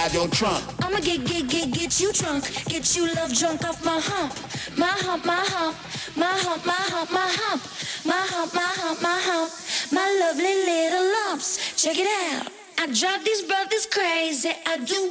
inside your trunk. I'ma get, get, get, get you drunk. Get you love drunk off my hump. My hump, my hump. My hump, my hump, my hump. My hump, my hump, my hump. My lovely little lumps. Check it out. I drive these brothers crazy. I do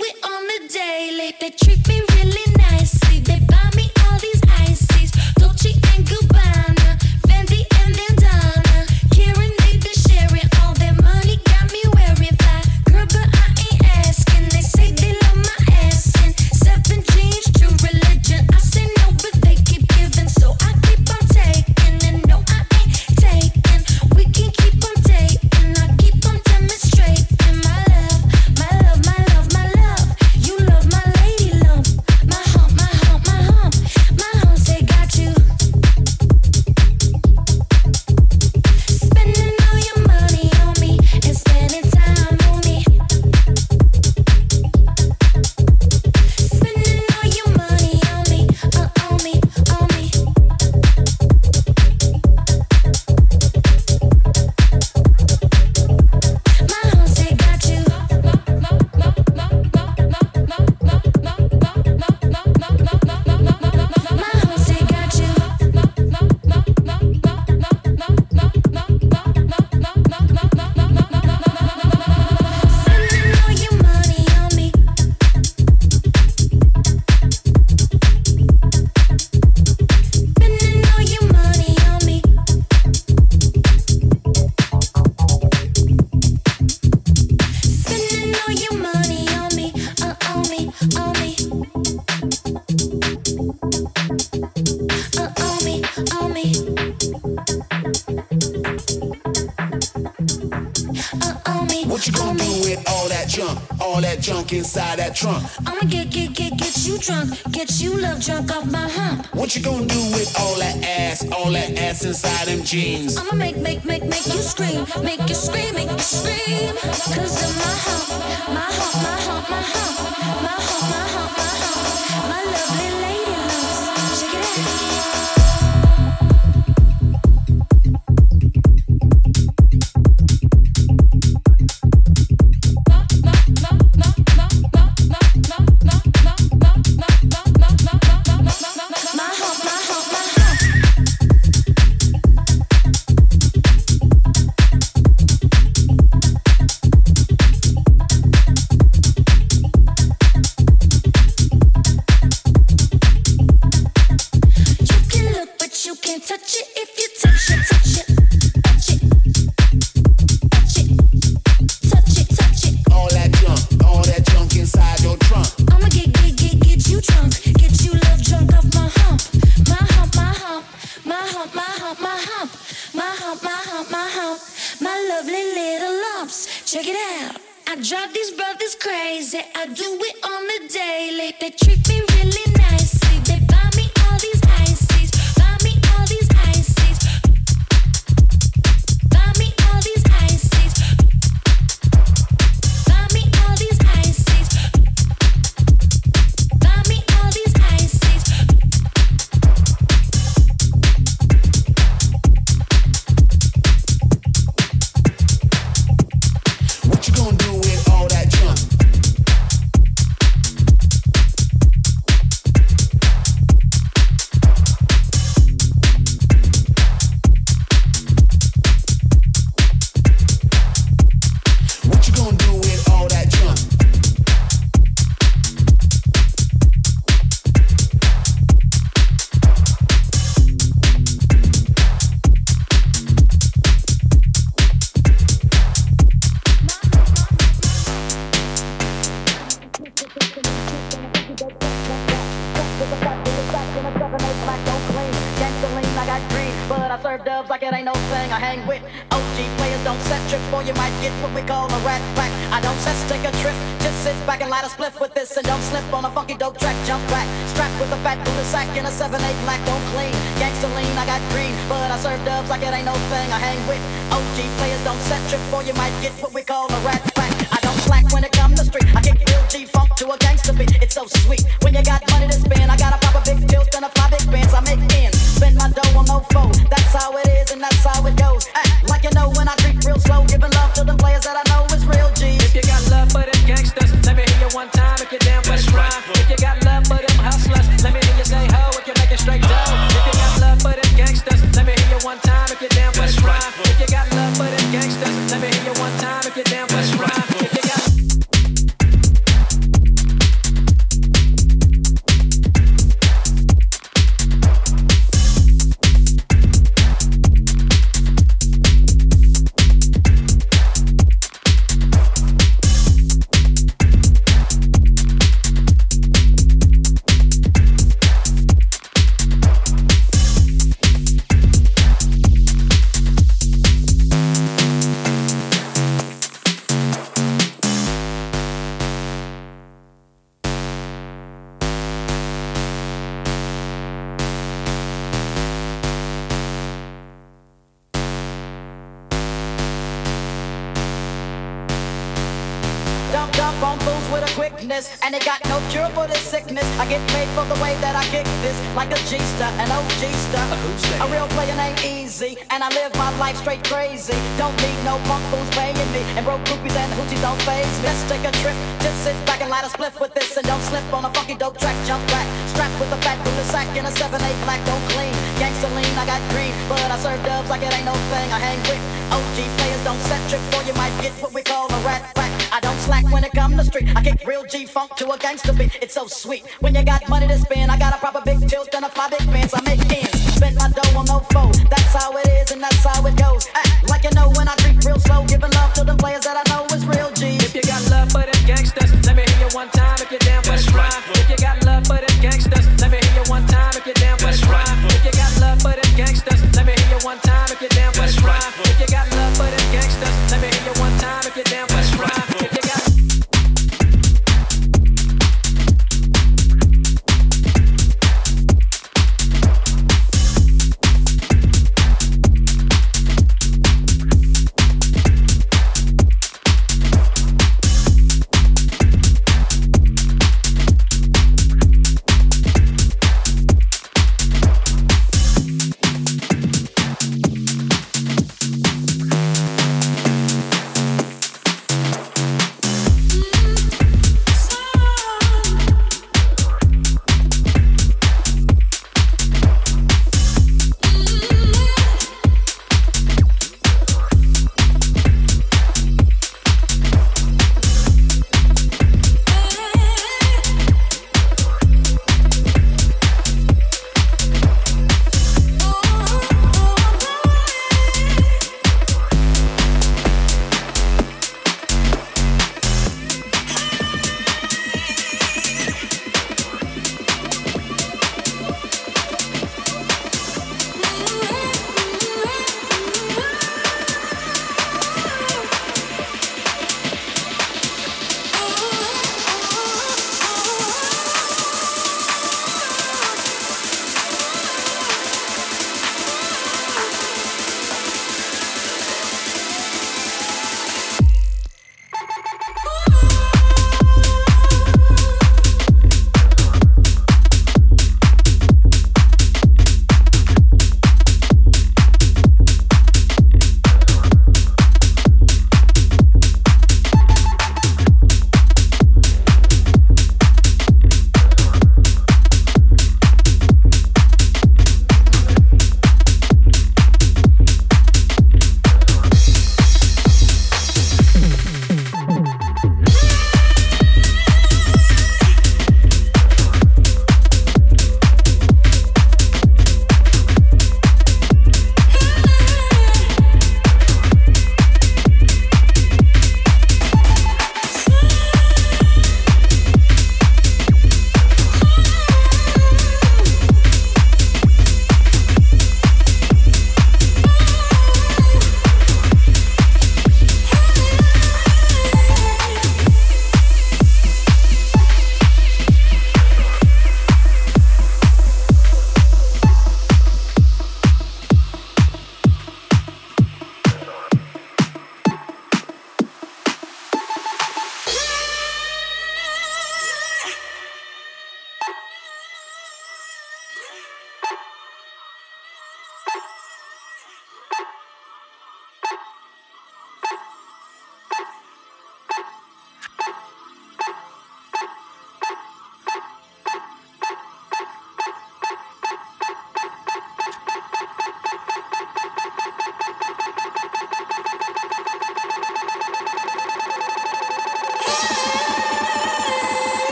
What you gonna do with all that ass, all that ass inside them jeans? I'ma make, make, make, make you scream, make you scream, make you scream. Cause in my heart, my heart, my heart, my heart, my heart, my heart, my heart, my lovely lady loves. Check it out. That I do it down.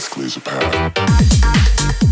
basically is a pattern.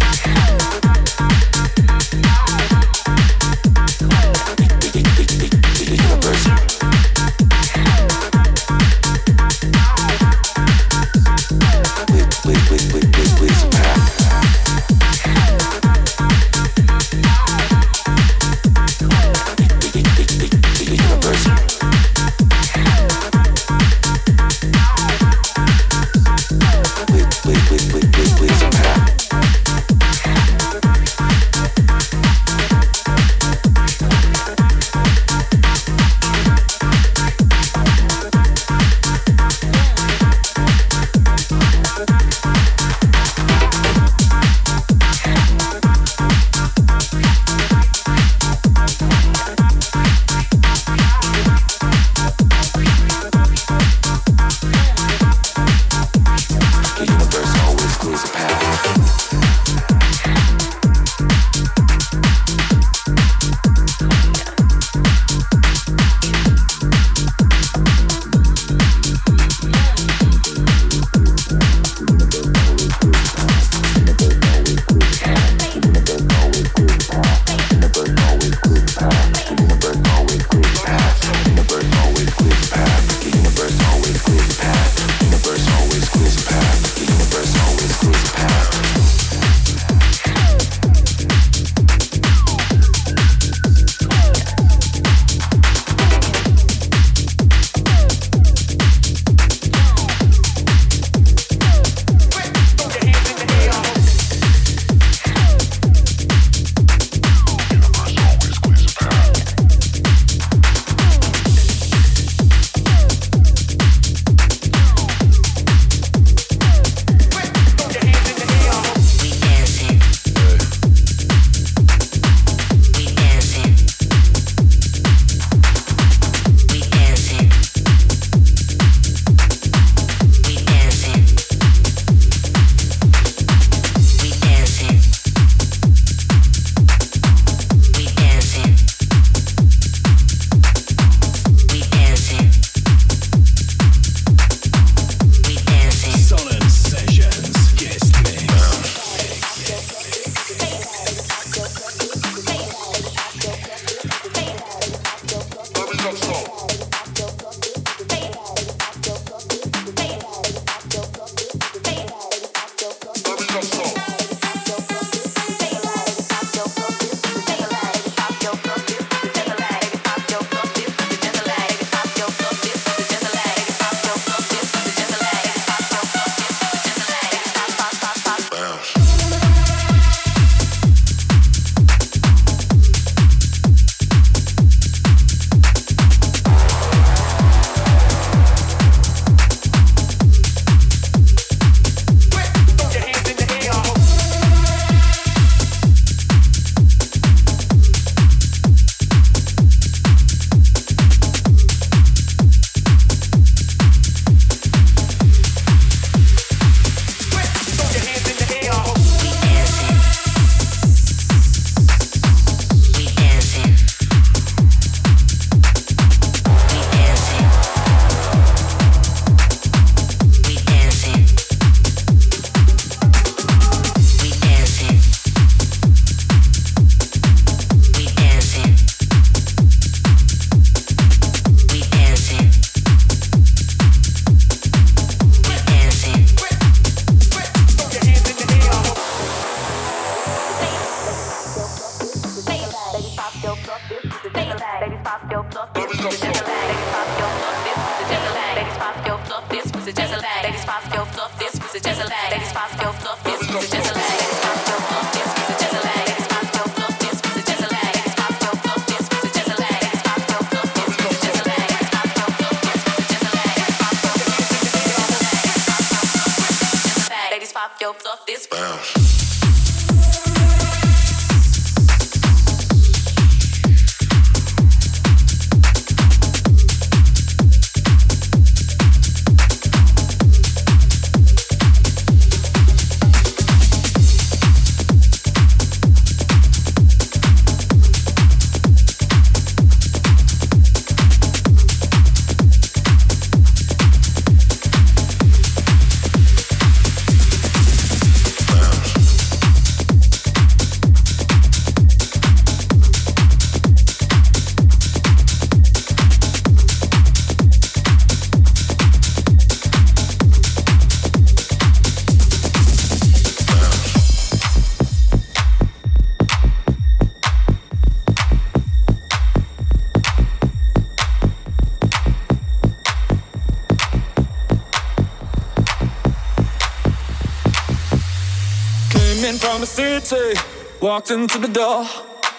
Walked into the door.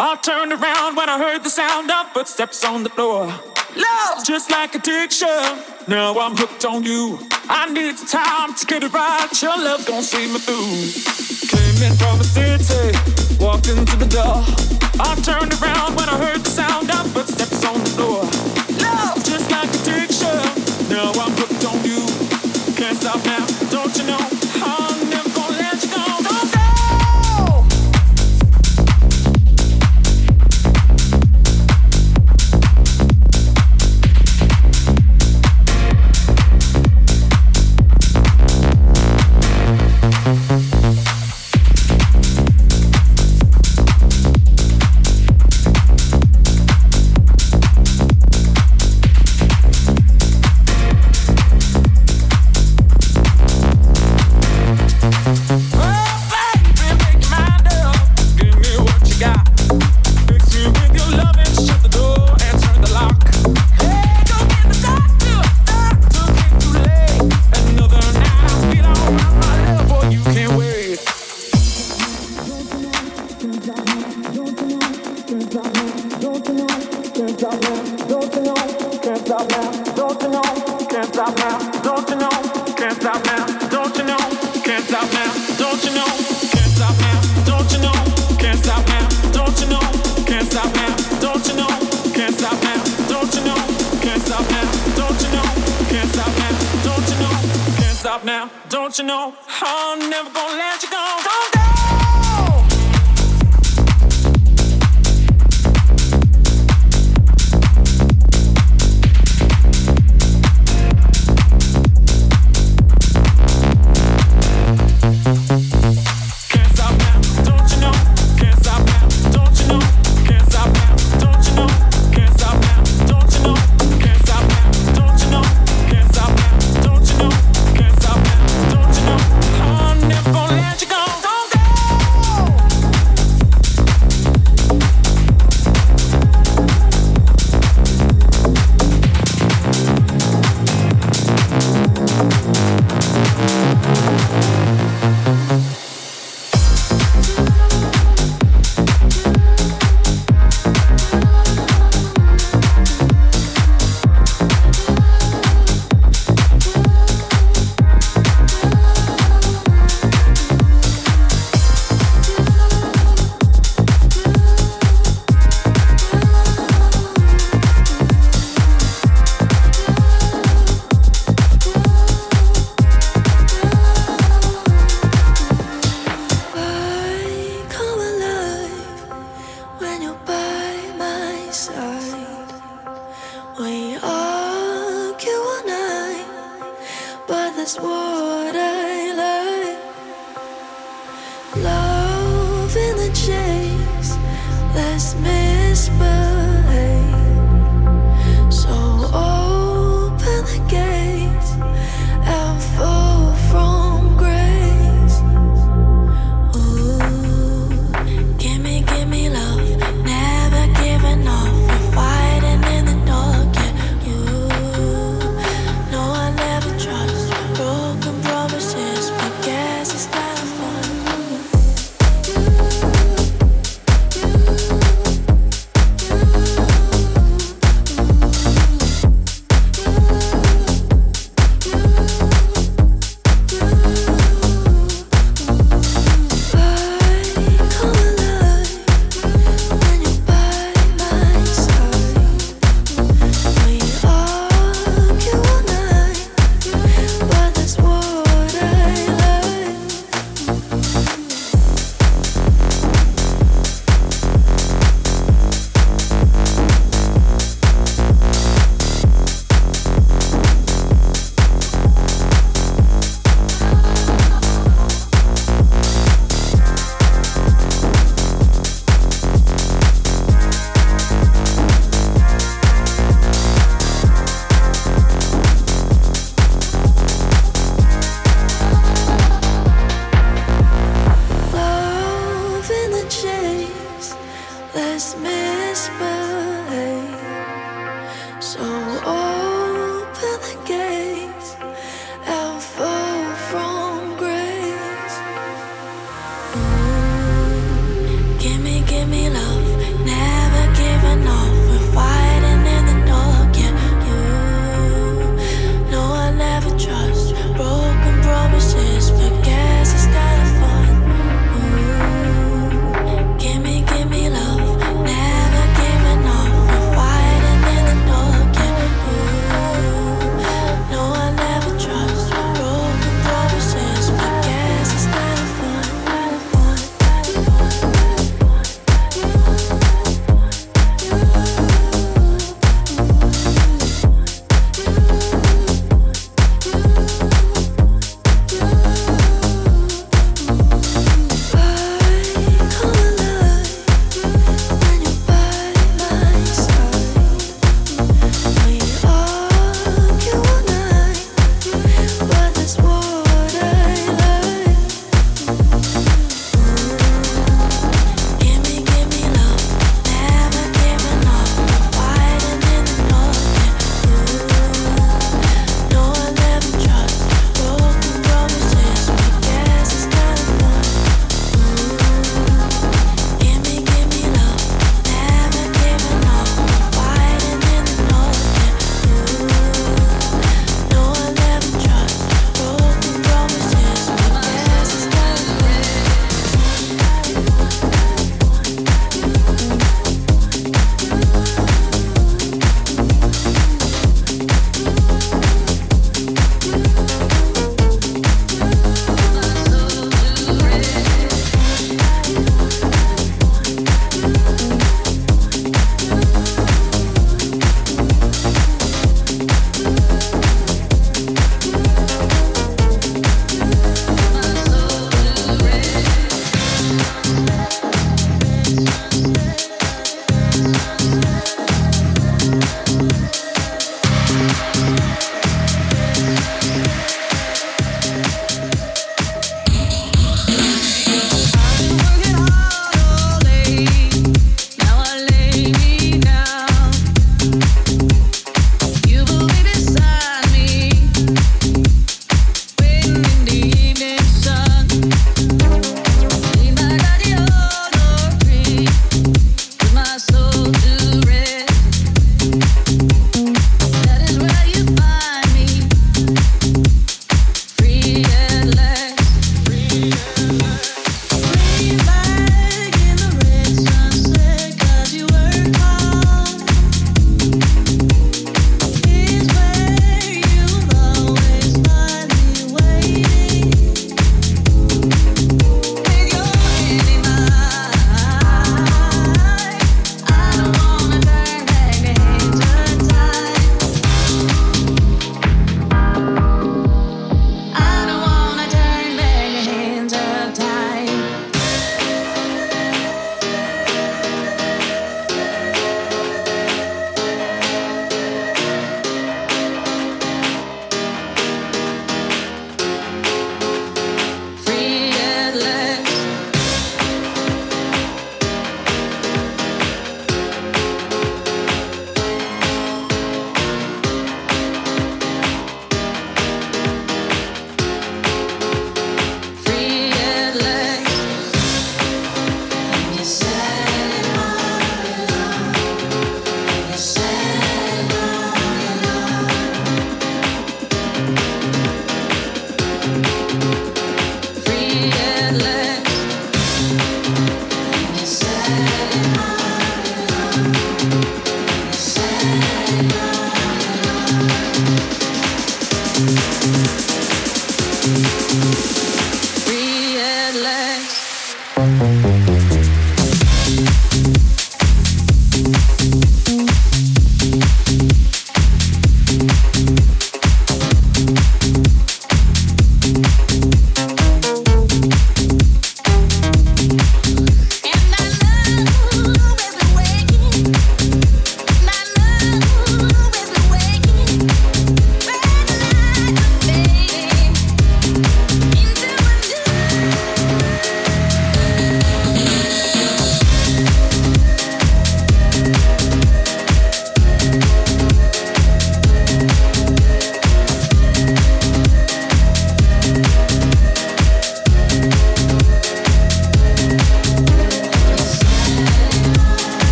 I turned around when I heard the sound of footsteps on the floor. Love's just like addiction. Now I'm hooked on you. I need some time to get it right. Your love gon' see me through. Came in from the city, walked into the door. I turned around when I heard the sound of footsteps